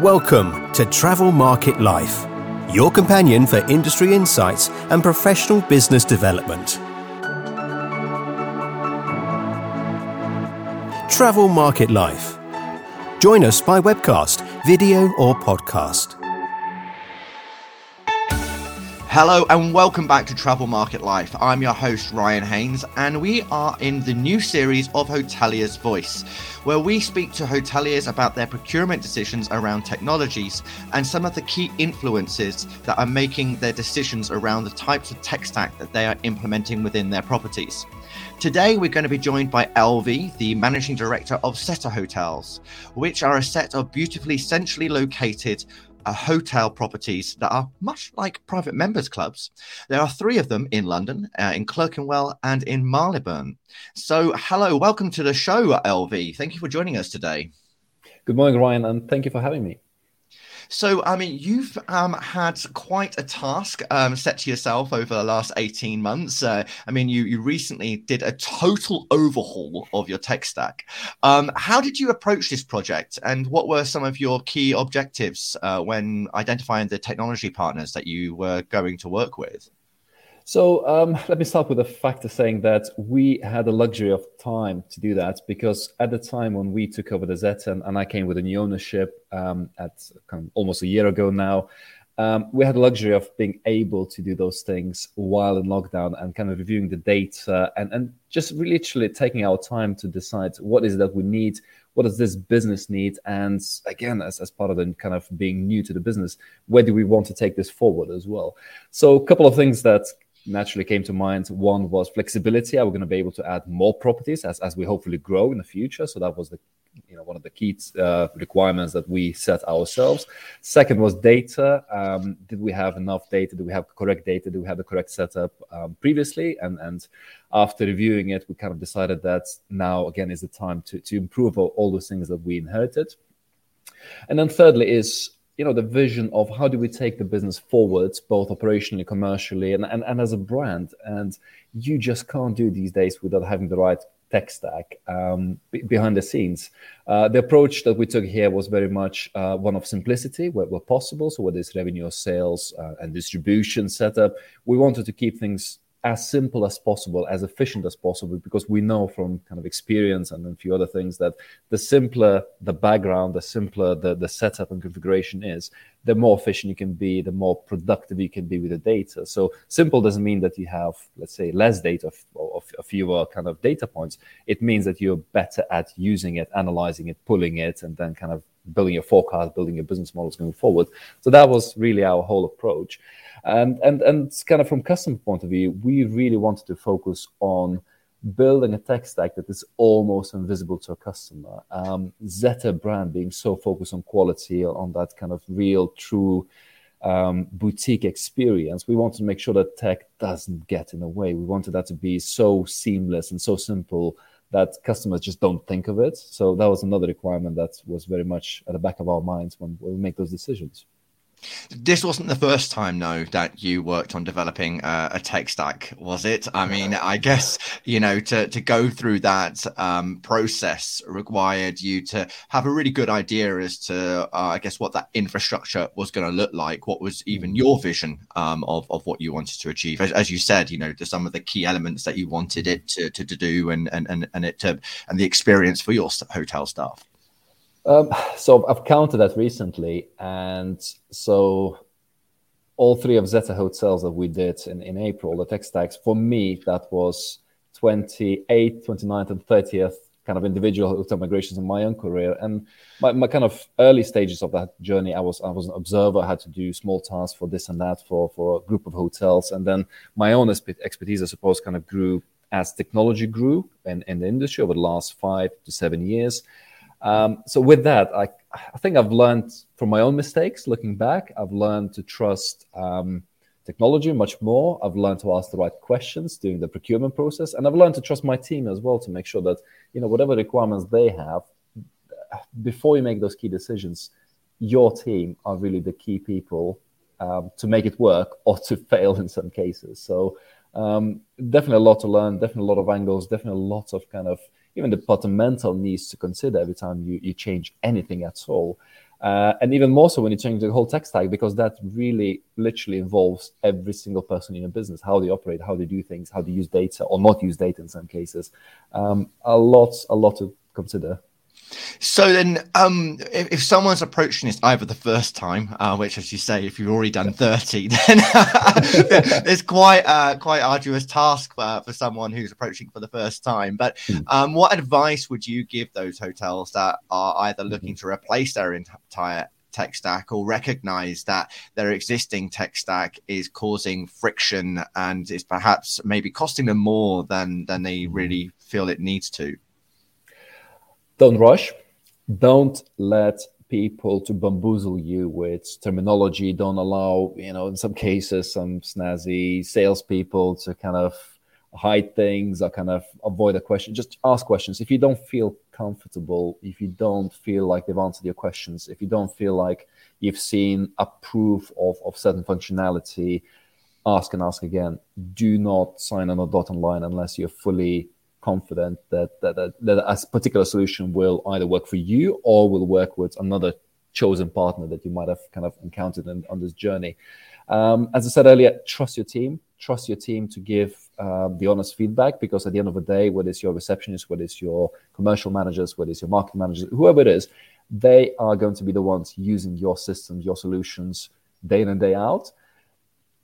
Welcome to Travel Market Life, your companion for industry insights and professional business development. Travel Market Life. Join us by webcast, video, or podcast. Hello and welcome back to Travel Market Life. I'm your host Ryan Haynes, and we are in the new series of Hotelier's Voice, where we speak to hoteliers about their procurement decisions around technologies and some of the key influences that are making their decisions around the types of tech stack that they are implementing within their properties. Today, we're going to be joined by Elvie, the managing director of Zetter Hotels, which are a set of beautifully centrally located uh, hotel properties that are much like private members clubs. There are three of them in London, uh, in Clerkenwell, and in Marylebone. So, hello, welcome to the show, LV. Thank you for joining us today. Good morning, Ryan, and thank you for having me. So, I mean, you've um, had quite a task um, set to yourself over the last 18 months. Uh, I mean, you, you recently did a total overhaul of your tech stack. Um, how did you approach this project, and what were some of your key objectives uh, when identifying the technology partners that you were going to work with? So um, let me start with the fact of saying that we had the luxury of time to do that because at the time when we took over the Zetter and, I came with a new ownership um, at kind of almost a year ago now, um, we had the luxury of being able to do those things while in lockdown and kind of reviewing the data and, and just literally taking our time to decide what is it that we need, what does this business need, and again, as, as part of the kind of being new to the business, where do we want to take this forward as well? So a couple of things that naturally came to mind. One was flexibility. Are we going to be able to add more properties as, as we hopefully grow in the future? So that was the you know one of the key uh, requirements that we set ourselves. Second was data. Um, did we have enough data? Do we have correct data? Do we have the correct setup um, previously? And and after reviewing it, we kind of decided that now again is the time to to improve all, all those things that we inherited. And then thirdly is you know the vision of how do we take the business forward both operationally commercially and, and, and as a brand. And you just can't do these days without having the right tech stack um, b- behind the scenes. Uh, the approach that we took here was very much uh, one of simplicity where, where, possible. So whether it's revenue or sales uh, and distribution setup we wanted to keep things as simple as possible, as efficient as possible, because we know from kind of experience and a few other things that the simpler the background, the simpler the, the setup and configuration is, the more efficient you can be, the more productive you can be with the data. So simple doesn't mean that you have, let's say, less data or, or fewer kind of data points. It means that you're better at using it, analyzing it, pulling it, and then kind of building your forecast, building your business models going forward. So that was really our whole approach. And, and, and kind of from customer point of view, we really wanted to focus on building a tech stack that is almost invisible to a customer. Um, Zetter brand being so focused on quality, on that kind of real, true um, boutique experience, we wanted to make sure that tech doesn't get in the way. We wanted that to be so seamless and so simple that customers just don't think of it. So that was another requirement that was very much at the back of our minds when, we make those decisions. This wasn't the first time, though, that you worked on developing uh, a tech stack, was it? I mean, I guess you know to to go through that um, process required you to have a really good idea as to, uh, I guess, what that infrastructure was going to look like. What was even your vision um, of of what you wanted to achieve? As, as you said, you know, some of the key elements that you wanted it to to, to do, and and and and it to and the experience for your hotel staff. Um, so I've counted that recently, and so all three of Zetter hotels that we did in, in April, the tech stacks, for me, that was 28th, 29th, and 30th kind of individual hotel migrations in my own career. And my, my kind of early stages of that journey, I was I was an observer, I had to do small tasks for this and that for, for a group of hotels. And then my own expertise, I suppose, kind of grew as technology grew in, in the industry over the last five to seven years. Um, so with that, I, I think I've learned from my own mistakes. Looking back, I've learned to trust um, technology much more. I've learned to ask the right questions during the procurement process, and I've learned to trust my team as well to make sure that you know whatever requirements they have, before you make those key decisions, your team are really the key people um, to make it work or to fail in some cases. So um, definitely a lot to learn. Definitely a lot of angles. Definitely a lot of kind of even the departmental needs to consider every time you, you change anything at all. Uh, and even more so when you change the whole tech stack, because that really literally involves every single person in your business, how they operate, how they do things, how they use data or not use data in some cases. Um, a lot, a lot to consider. So then, um, if, if, someone's approaching this either the first time, uh, which, as you say, if you've already done thirty, then it's quite uh, quite arduous task uh, for someone who's approaching for the first time. But hmm. um, what advice would you give those hotels that are either mm-hmm. looking to replace their entire tech stack or recognize that their existing tech stack is causing friction and is perhaps maybe costing them more than than they mm-hmm. really feel it needs to? Don't rush. Don't let people to bamboozle you with terminology. Don't allow you know in some cases some snazzy salespeople to kind of hide things or kind of avoid a question. Just ask questions. If you don't feel comfortable if you don't feel like they've answered your questions if you don't feel like you've seen a proof of, of certain functionality ask and ask again. Do not sign on a dotted line unless you're fully confident that, that, that, that a particular solution will either work for you or will work with another chosen partner that you might have kind of encountered in, on this journey. Um, as I said earlier, trust your team. Trust your team to give um, the honest feedback because at the end of the day, whether it's your receptionist, whether it's your commercial managers, whether it's your marketing managers, whoever it is, they are going to be the ones using your systems, your solutions day in and day out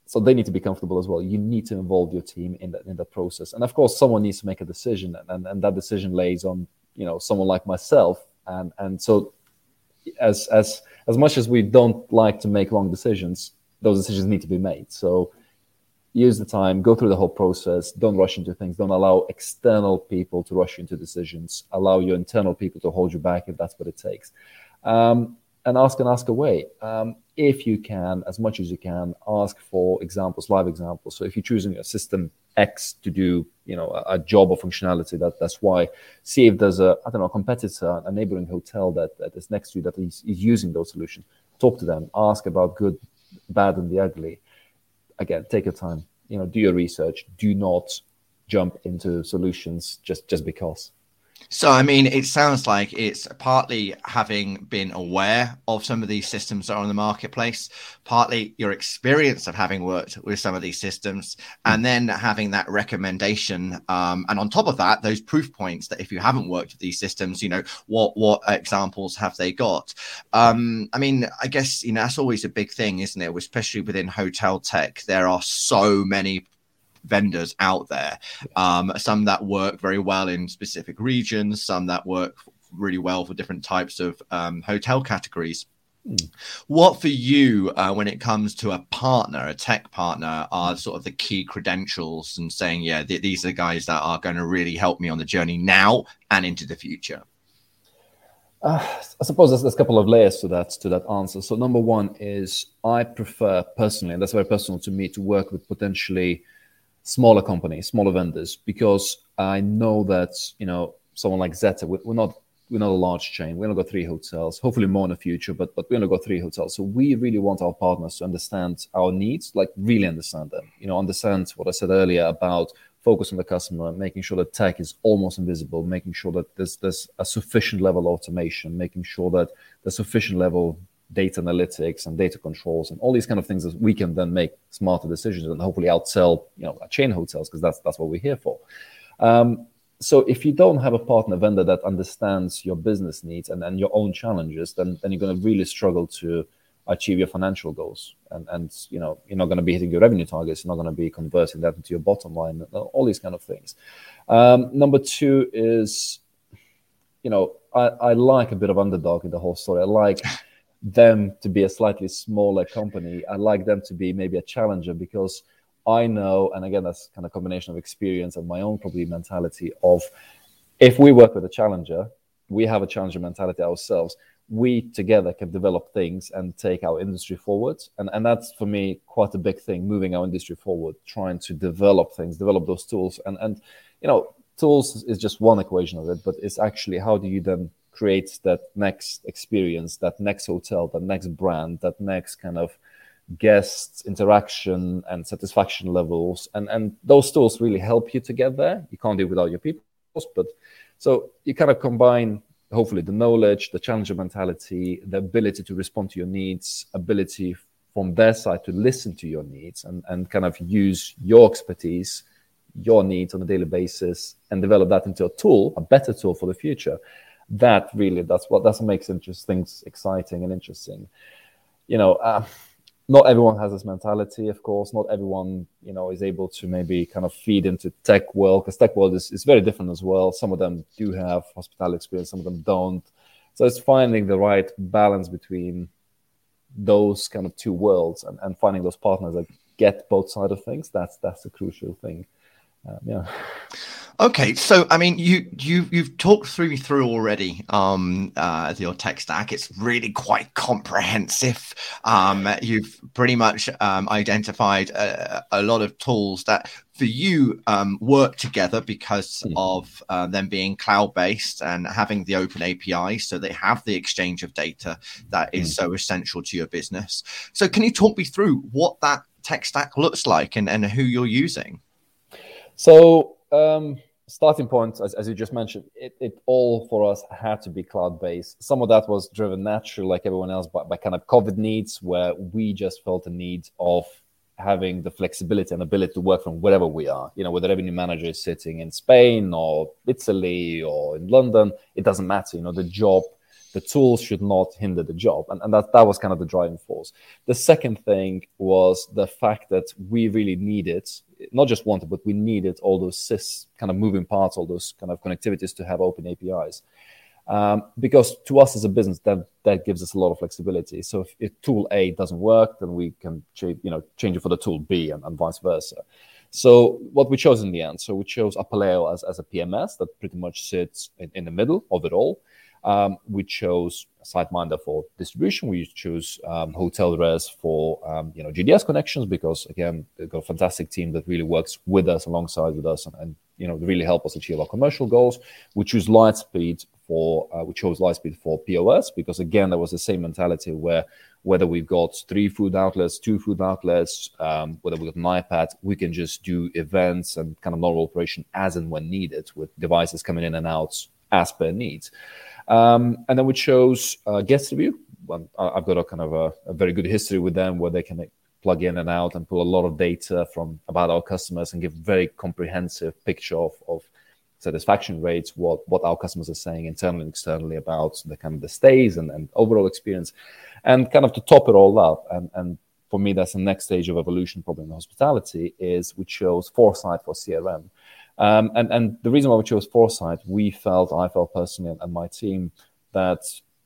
so they need to be comfortable as well. You need to involve your team in that in the process, and of course, someone needs to make a decision, and, and that decision lays on you know someone like myself, and and so as as as much as we don't like to make wrong decisions, those decisions need to be made. So use the time, go through the whole process. Don't rush into things. Don't allow external people to rush into decisions. Allow your internal people to hold you back if that's what it takes. Um, and ask and ask away. Um, if you can, as much as you can, ask for examples, live examples. So if you're choosing a system X to do, you know, a, a job or functionality, that that's why. See if there's a, I don't know, a competitor, a neighboring hotel that, that is next to you that is, is using those solutions. Talk to them. Ask about good, bad, and the ugly. Again, take your time. You know, do your research. Do not jump into solutions just just because. So, I mean, it sounds like it's partly having been aware of some of these systems that are on the marketplace, partly your experience of having worked with some of these systems, and then having that recommendation. Um, and on top of that, those proof points that if you haven't worked with these systems, you know, what what examples have they got? Um, I mean, I guess you know that's always a big thing, isn't it? Especially within hotel tech, there are so many vendors out there. Um, some that work very well in specific regions, some that work really well for different types of um, hotel categories. Mm. What for you, uh, when it comes to a partner, a tech partner, are sort of the key credentials and saying, yeah, th- these are the guys that are going to really help me on the journey now and into the future? Uh, I suppose there's, there's, a couple of layers to that to that answer. So number one is I prefer personally, and that's very personal to me, to work with potentially smaller companies, smaller vendors, because I know that you know someone like Zetter, we're not we're not a large chain. We only got three hotels, hopefully more in the future, but but we only got three hotels. So we really want our partners to understand our needs, like really understand them. You know, understand what I said earlier about focus on the customer, making sure that tech is almost invisible, making sure that there's there's a sufficient level of automation, making sure that there's sufficient level data analytics and data controls and all these kind of things that we can then make smarter decisions and hopefully outsell you know chain hotels because that's that's what we're here for. Um, so if you don't have a partner vendor that understands your business needs and, and your own challenges then then you're going to really struggle to achieve your financial goals. And and you know you're not going to be hitting your revenue targets you're not going to be converting that into your bottom line all these kind of things. Um, number two is you know I, I like a bit of underdog in the whole story. I like them to be a slightly smaller company. I like them to be maybe a challenger because I know, and again, that's kind of combination of experience and my own probably mentality of if we work with a challenger, we have a challenger mentality ourselves. We together can develop things and take our industry forward. And, and that's for me quite a big thing, moving our industry forward, trying to develop things, develop those tools. And, and you know, tools is just one equation of it, but it's actually how do you then creates that next experience, that next hotel, that next brand, that next kind of guest interaction and satisfaction levels. And, and those tools really help you to get there. You can't do it without your people, but so you kind of combine hopefully the knowledge, the challenger mentality, the ability to respond to your needs, ability from their side to listen to your needs and, and kind of use your expertise, your needs on a daily basis and develop that into a tool, a better tool for the future. That really, that's what that's what makes things exciting and interesting. You know, uh, not everyone has this mentality, of course. Not everyone, you know, is able to maybe kind of feed into tech world because tech world is, is very different as well. Some of them do have hospitality experience, some of them don't. So it's finding the right balance between those kind of two worlds and, and finding those partners that get both sides of things. That's that's the crucial thing. Um, yeah. Okay, so I mean, you you you've talked through me through already um, uh, your tech stack. It's really quite comprehensive. Um, you've pretty much um, identified a, a, lot of tools that for you um, work together because mm. of uh, them being cloud based and having the open API, so they have the exchange of data that is mm. so essential to your business. So, can you talk me through what that tech stack looks like and, and who you're using? So um, starting point, as, as you just mentioned, it, it, all for us had to be cloud based. Some of that was driven naturally, like everyone else, by, by kind of COVID needs, where we just felt the need of having the flexibility and ability to work from wherever we are. You know, whether the revenue manager is sitting in Spain or Italy or in London, it doesn't matter. You know, the job the tools should not hinder the job. And, and that, that was kind of the driving force. The second thing was the fact that we really needed, not just wanted, but we needed all those sys kind of moving parts, all those kind of connectivities to have open APIs. Um, because to us as a business, that that gives us a lot of flexibility. So if, if tool A doesn't work, then we can you know change it for the tool B and, and vice versa. So what we chose in the end, so we chose Apaleo as, as a PMS that pretty much sits in, in the middle of it all. Um, we chose SiteMinder for distribution. We chose um, HotelRez for um, you know GDS connections because again they've got a fantastic team that really works with us alongside with us and, and you know really help us achieve our commercial goals. We choose Lightspeed for uh, we chose Lightspeed for POS because again there was the same mentality where whether we've got three food outlets, two food outlets, um, whether we've got an iPad, we can just do events and kind of normal operation as and when needed with devices coming in and out as per needs. Um, and then we chose uh, GuestRevu. I've got a kind of a, a, very good history with them where they can plug in and out and pull a lot of data from about our customers and give very comprehensive picture of, of satisfaction rates, what what our customers are saying internally and externally about the kind of the stays and, and overall experience, and kind of to top it all up. And, and for me, that's the next stage of evolution, probably in hospitality, is we chose Foresight for CRM. Um, and, and the reason why we chose Foresight, we felt, I felt personally, and, my team, that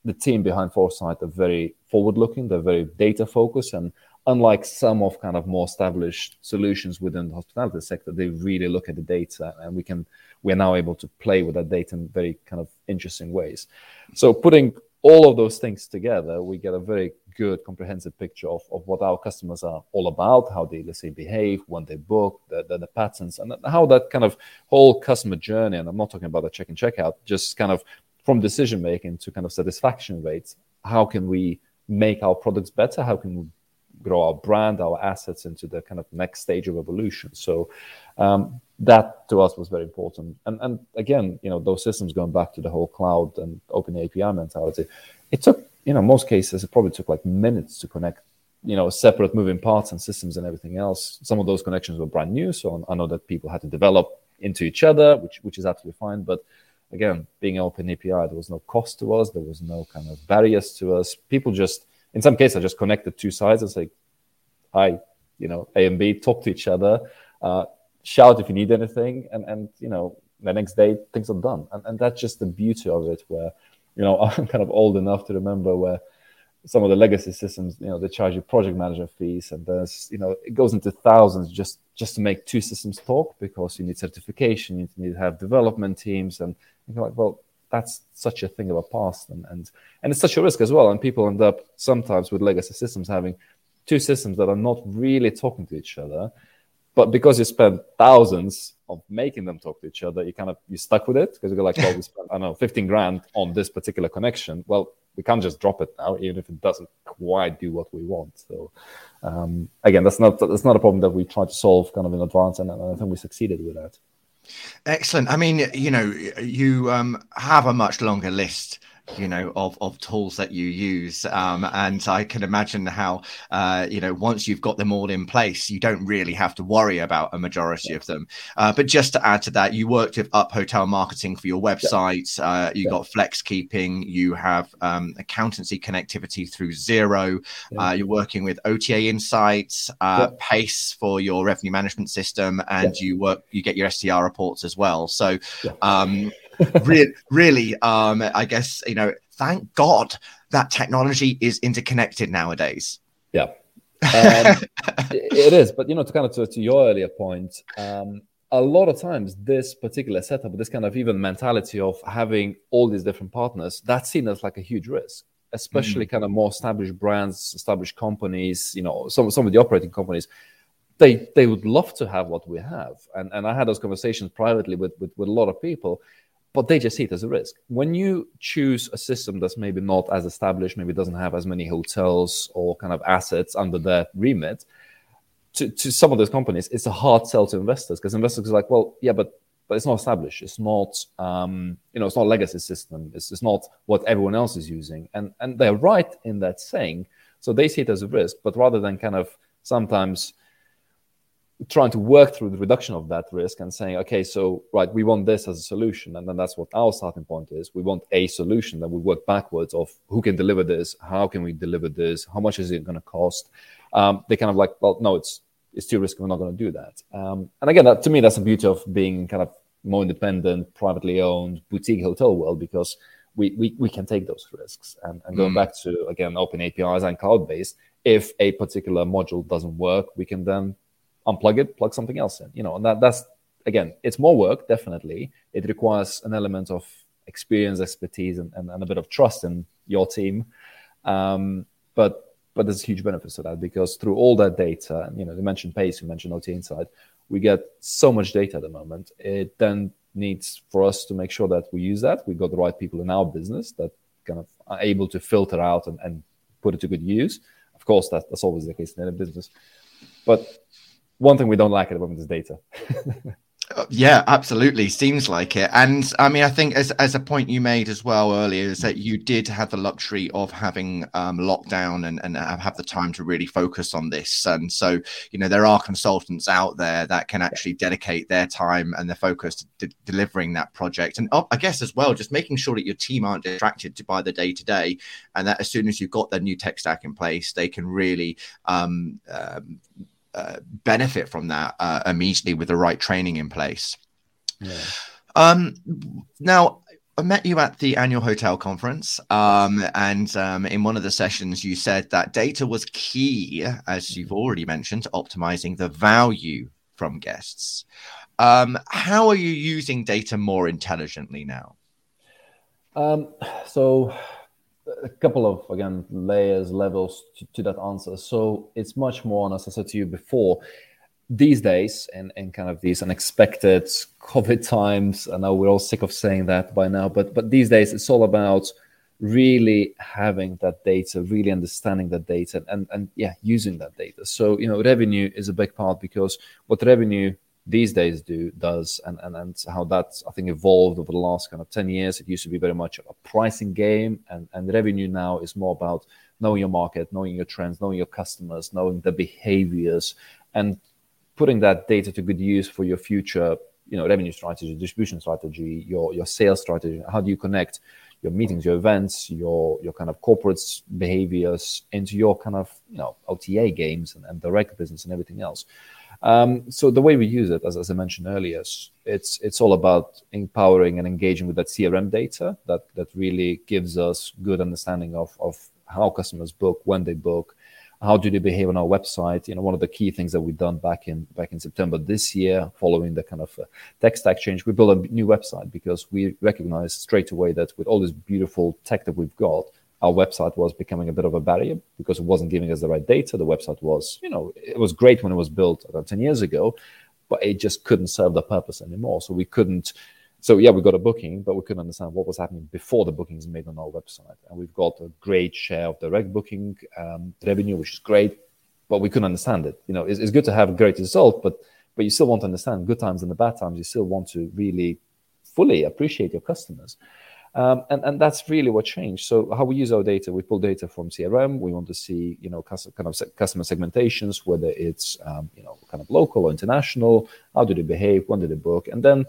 the team behind Foresight are very forward looking, they're very data focused, and unlike some of kind of more established solutions within the hospitality sector, they really look at the data, and we can we're now able to play with that data in very kind of interesting ways. So putting all of those things together, we get a very good comprehensive picture of, of what our customers are all about, how they, let's say, behave when they book, the, the, the patterns, and how that kind of whole customer journey, and I'm not talking about the check and checkout, just kind of from decision making to kind of satisfaction rates, how can we make our products better? How can we grow our brand, our assets into the kind of next stage of evolution? So um, that to us was very important. And and again, you know, those systems going back to the whole cloud and open API mentality, it took, you know, most cases it probably took like minutes to connect, you know, separate moving parts and systems and everything else. Some of those connections were brand new, so I know that people had to develop into each other, which which is absolutely fine. But again, being open API, there was no cost to us, there was no kind of barriers to us. People just, in some cases, I just connected two sides and say, "Hi, you know, A and B talk to each other." Uh, shout if you need anything and and you know the next day things are done and, and that's just the beauty of it where you know i'm kind of old enough to remember where some of the legacy systems you know they charge you project manager fees and there's you know it goes into thousands just just to make two systems talk because you need certification you need to have development teams and you're like well that's such a thing of a past and, and and it's such a risk as well and people end up sometimes with legacy systems having two systems that are not really talking to each other but because you spend thousands of making them talk to each other, you kind of you stuck with it because you're like, well, we spent I don't know 15 grand on this particular connection. Well, we can't just drop it now, even if it doesn't quite do what we want. So um, again, that's not that's not a problem that we try to solve kind of in advance, and, and I think we succeeded with that. Excellent. I mean, you know, you um, have a much longer list you know of of tools that you use. Um, and i can imagine how uh, you know once you've got them all in place you don't really have to worry about a majority of them. Uh, but just to add to that you worked with up hotel marketing for your website uh, you yeah. got Flexkeeping. You have um, accountancy connectivity through Xero yeah. Uh, you're working with OTA Insights uh, yeah. pace for your revenue management system and you work you get your STR reports as well. So um, really, really, um, I guess you know, thank God that technology is interconnected nowadays. Yeah, um, it is. But you know, to kind of to, to your earlier point, um, a lot of times this particular setup, this kind of even mentality of having all these different partners, that's seen as like a huge risk. Especially mm. kind of more established brands, established companies, you know, some some of the operating companies they they would love to have what we have and and i had those conversations privately with with, with a lot of people but they just see it as a risk. When you choose a system that's maybe not as established, maybe doesn't have as many hotels or kind of assets under their remit, to, to some of those companies, it's a hard sell to investors because investors are like, well, yeah, but but it's not established. It's not, um, you know, it's not a legacy system. It's, it's not what everyone else is using, and and they're right in that saying. So they see it as a risk, but rather than kind of sometimes trying to work through the reduction of that risk and saying, okay, so right, we want this as a solution, and then that's what our starting point is. We want a solution that we work backwards of who can deliver this, how can we deliver this, how much is it going to cost. Um, they kind of like, well, no, it's it's too risky. We're not going to do that. Um, and again, that, to me, that's the beauty of being kind of more independent, privately owned boutique hotel world because we we, we can take those risks. And, and going mm. back to again open APIs and cloud based, if a particular module doesn't work, we can then unplug it, plug something else in. You know, and that that's again, it's more work, definitely. It requires an element of experience, expertise, and, and, and a bit of trust in your team. Um, but but there's huge benefits to that because through all that data, you know, you mentioned Pace, you mentioned OTA Insight, we get so much data at the moment. It then needs for us to make sure that we use that. We got the right people in our business that kind of are able to filter out and, and put it to good use. Of course, that, that's always the case in any business. But one thing we don't like at the moment is data. yeah, absolutely. Seems like it. And I mean, I think as, as a point you made as well earlier is that you did have the luxury of having um, lockdown and, and have the time to really focus on this. And so, you know, there are consultants out there that can actually dedicate their time and their focus to de- delivering that project. And oh, I guess as well, just making sure that your team aren't distracted by the day to day and that as soon as you've got their new tech stack in place, they can really um, um, uh, benefit from that uh, immediately with the right training in place. Yeah. Um, now, I met you at the annual hotel conference, um, and um, in one of the sessions, you said that data was key, as you've already mentioned, to optimizing the value from guests. Um, how are you using data more intelligently now? Um, so a couple of again layers levels to, to, that answer. So it's much more on as i said to you before these days and, and kind of these unexpected covid times i know we're all sick of saying that by now but but these days it's all about really having that data really understanding that data and and yeah using that data. So you know revenue is a big part because what revenue these days do does and, and and how that's I think evolved over the last kind of 10 years. It used to be very much a pricing game and, and revenue now is more about knowing your market, knowing your trends, knowing your customers, knowing the behaviors and putting that data to good use for your future, you know, revenue strategy, distribution strategy, your your sales strategy. How do you connect your meetings, your events, your your kind of corporate behaviors into your kind of you know OTA games and, and direct business and everything else. Um, so the way we use it, as, as I mentioned earlier, it's it's all about empowering and engaging with that CRM data that that really gives us good understanding of of how customers book, when they book, how do they behave on our website. You know, one of the key things that we've done back in back in September this year, following the kind of uh, tech stack change, we built a new website because we recognized straight away that with all this beautiful tech that we've got our website was becoming a bit of a barrier because it wasn't giving us the right data. The website was, you know, it was great when it was built about 10 years ago, but it just couldn't serve the purpose anymore. So we couldn't. So yeah, we got a booking, but we couldn't understand what was happening before the bookings made on our website. And we've got a great share of direct booking um, revenue, which is great, but we couldn't understand it. You know, it's, it's good to have a great result, but but you still want to understand good times and the bad times. You still want to really fully appreciate your customers. Um, and, and that's really what changed. So how we use our data, we pull data from CRM. We want to see, you know, kind of customer segmentations, whether it's, um, you know, kind of local or international. How do they behave? When do they book? And then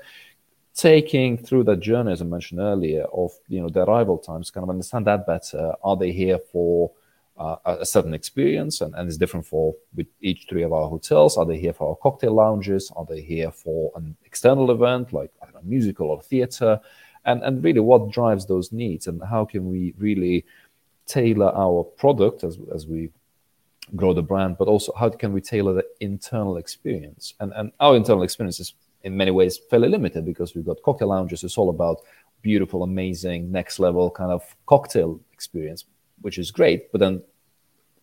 taking through that journey, as I mentioned earlier, of you know the arrival times, kind of understand that better. Are they here for uh, a certain experience, and, and it's different for with each three of our hotels? Are they here for our cocktail lounges? Are they here for an external event like know, musical or theater? And and really, what drives those needs, and how can we really tailor our product as as we grow the brand, but also how can we tailor the internal experience? And and our internal experience is in many ways fairly limited because we've got cocktail lounges. It's all about beautiful, amazing, next level kind of cocktail experience, which is great. But then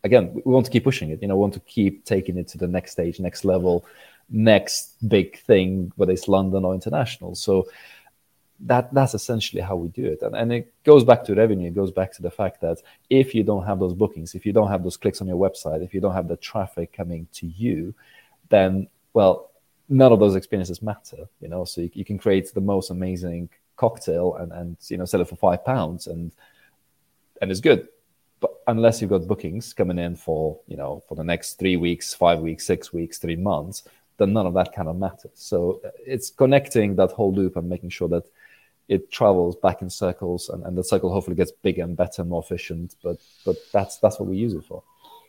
again, we want to keep pushing it. You know, we want to keep taking it to the next stage, next level, next big thing, whether it's London or international. So that that's essentially how we do it. And, and it goes back to revenue. It goes back to the fact that if you don't have those bookings, if you don't have those clicks on your website, if you don't have the traffic coming to you, then well, none of those experiences matter, you know. So you, you, can create the most amazing cocktail and and you know sell it for five pounds and and it's good, but unless you've got bookings coming in for you know for the next three weeks, five weeks, six weeks, three months, then none of that kind of matters. So it's connecting that whole loop and making sure that it travels back in circles and, and the cycle hopefully gets bigger and better and more efficient. But but that's that's what we use it for.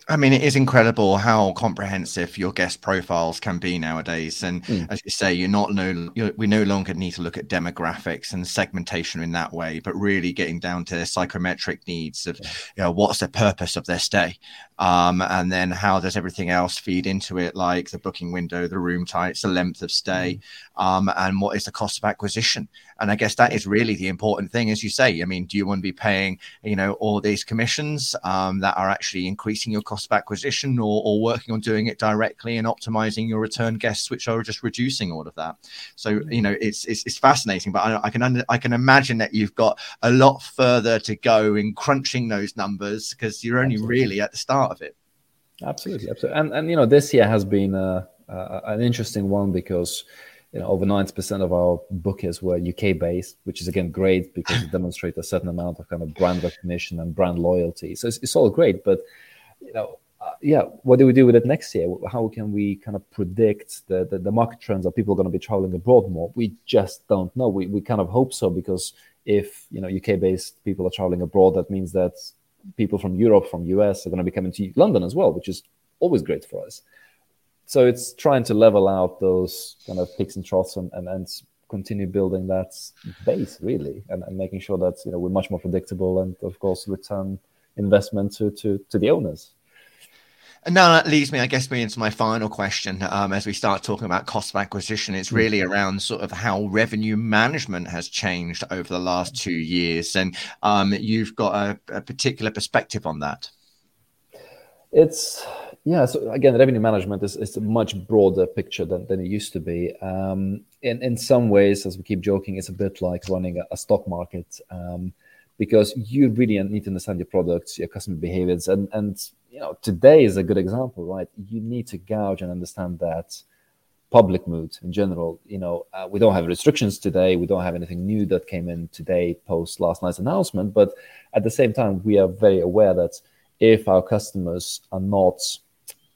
I mean, it is incredible how comprehensive your guest profiles can be nowadays. And mm. as you say, you're not no, you're, we no longer need to look at demographics and segmentation in that way, but really getting down to psychometric needs of, yeah. you know, what's the purpose of their stay, um, and then how does everything else feed into it, like the booking window, the room types, the length of stay, mm. um, and what is the cost of acquisition. And I guess that is really the important thing, as you say. I mean, do you want to be paying, you know, all these commissions um, that are actually increasing your cost of acquisition, or, or working on doing it directly and optimizing your return guests, which are just reducing all of that? So you know, it's it's, it's fascinating, but I, I can under, I can imagine that you've got a lot further to go in crunching those numbers because you're only absolutely. really at the start of it. Absolutely, absolutely, and and you know, this year has been uh, uh, an interesting one because you know, over 90% of our bookers were UK based, which is again great because it demonstrates a certain amount of kind of brand recognition and brand loyalty. So it's, it's all great, but you know, uh, yeah, what do we do with it next year? How can we kind of predict the, the, the market trends? Are people going to be traveling abroad more? We just don't know. We, we kind of hope so because if you know UK based people are traveling abroad, that means that people from Europe, from US are going to be coming to London as well, which is always great for us so it's trying to level out those kind of peaks and troughs and, and, and continue building that base really and, and making sure that you know we're much more predictable and of course return investment to to, to the owners and now that leads me, I guess, me into my final question. Um, as we start talking about cost of acquisition, it's really around sort of how revenue management has changed over the last two years, and um, you've got a, a particular perspective on that. It's yeah. So again, revenue management is, is a much broader picture than, than it used to be. Um, in in some ways, as we keep joking, it's a bit like running a, a stock market um, because you really need to understand your products, your customer behaviors, and and you know today is a good example, right? You need to gauge and understand that public mood in general. You know, uh, we don't have restrictions today. We don't have anything new that came in today post last night's announcement. But at the same time, we are very aware that if our customers are not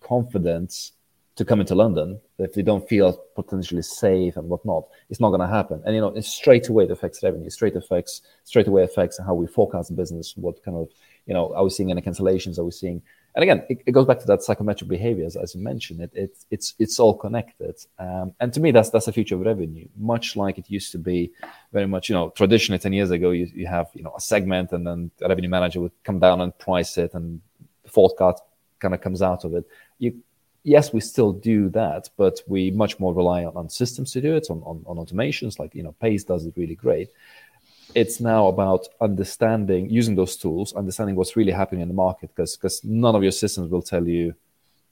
confident to come into London, if they don't feel potentially safe and whatnot, it's not going to happen. And you know, it straight away it affects revenue. Straight affects straight away affects how we forecast the business. What kind of you know are we seeing any cancellations? Are we seeing? And again, it, it goes back to that psychometric behaviors as you mentioned. It, it it's it's all connected. Um, and to me, that's that's the future of revenue. Much like it used to be, very much you know traditionally ten years ago, you, you have you know a segment, and then the revenue manager would come down and price it, and the forecast kind of comes out of it. You yes, we still do that, but we much more rely on, on systems to do it, on, on, on automations like, you know, Pace does it really great. It's now about understanding, using those tools, understanding what's really happening in the market, because because none of your systems will tell you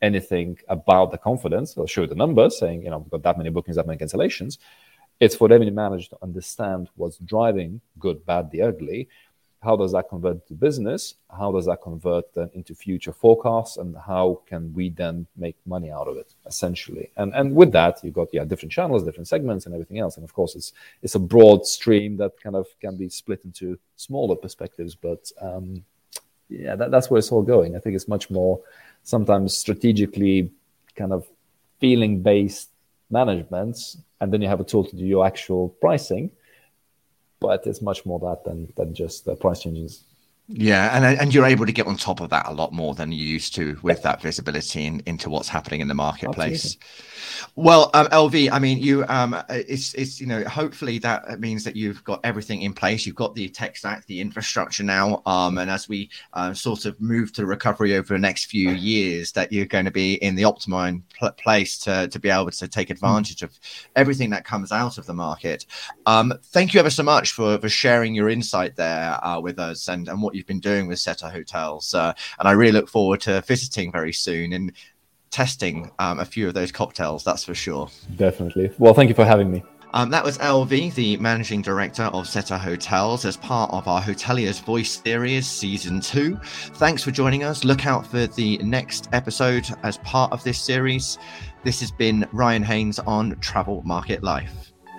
anything about the confidence. They'll show the numbers saying, you know, we've got that many bookings, that many cancellations. It's for revenue manager to understand what's driving good, bad, the ugly, how does that convert to business? How does that convert then into future forecasts? And how can we then make money out of it, essentially? And and with that, you've got yeah different channels, different segments, and everything else. And of course, it's it's a broad stream that kind of can be split into smaller perspectives. But um, yeah, that, that's where it's all going. I think it's much more sometimes strategically kind of feeling based management, and then you have a tool to do your actual pricing but it's much more that than than just the price changes. Yeah, and and you're able to get on top of that a lot more than you used to with that visibility in, into what's happening in the marketplace. Absolutely. Well, um, LV, I mean, you, um, it's it's you know, hopefully that means that you've got everything in place. You've got the tech stack, the infrastructure now, um, and as we uh, sort of move to recovery over the next few years, that you're going to be in the optimum pl- place to to be able to take advantage mm. of everything that comes out of the market. Um, thank you ever so much for for sharing your insight there uh, with us and and what you've been doing with Zetter Hotels. Uh, and I really look forward to visiting very soon and testing um, a few of those cocktails. That's for sure. Definitely. Well, thank you for having me. Um, that was LV, the managing director of Zetter Hotels, as part of our Hotelier's Voice series, season two. Thanks for joining us. Look out for the next episode as part of this series. This has been Ryan Haynes on Travel Market Life.